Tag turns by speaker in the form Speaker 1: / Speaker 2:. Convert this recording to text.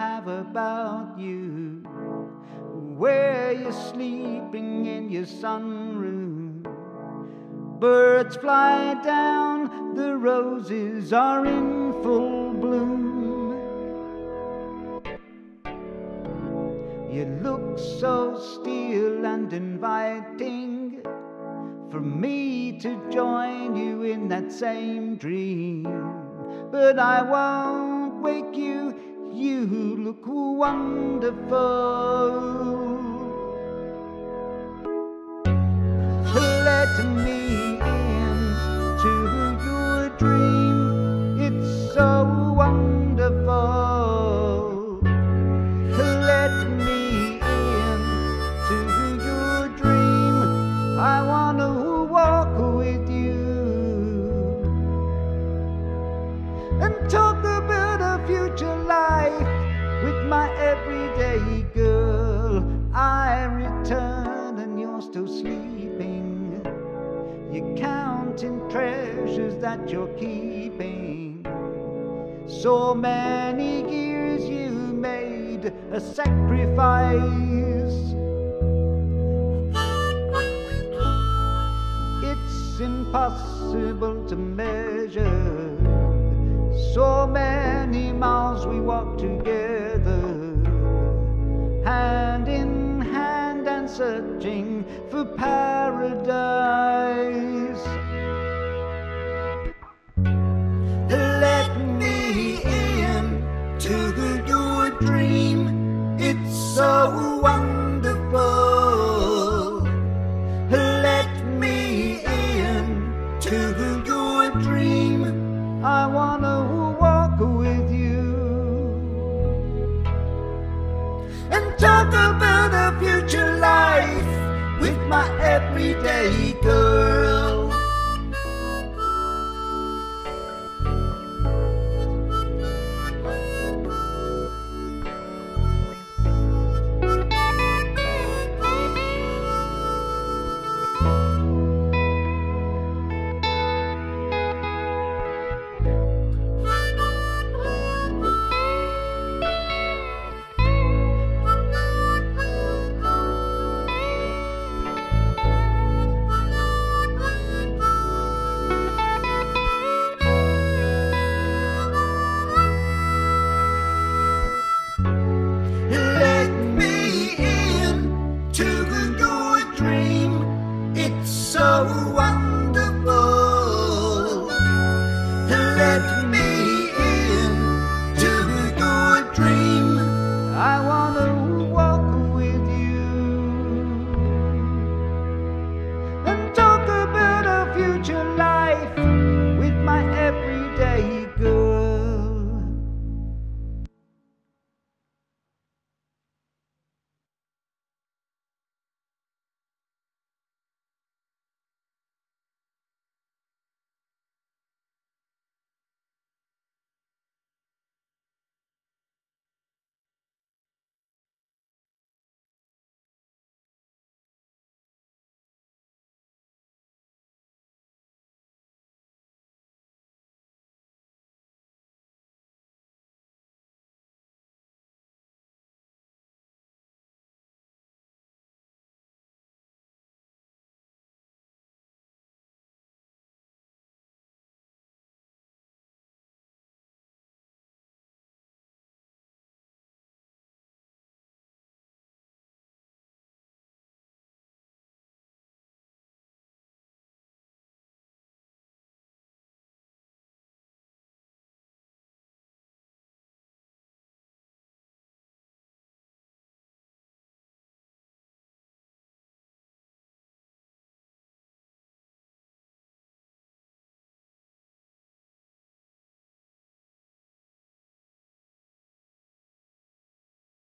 Speaker 1: about you. Where you're sleeping in your sunroom. Birds fly down, the roses are in full bloom. You look so still and inviting for me to join you in that same dream. But I won't wake you, you look wonderful. Let me in to your dream, it's so wonderful. Let me in to your dream. I wanna treasures that you're keeping. So many years you made a sacrifice. It's impossible to measure. So many miles we walked together, hand in hand and searching for paradise. So wonderful. Let me in to your dream. I wanna walk with you and talk about a future life with my everyday girl.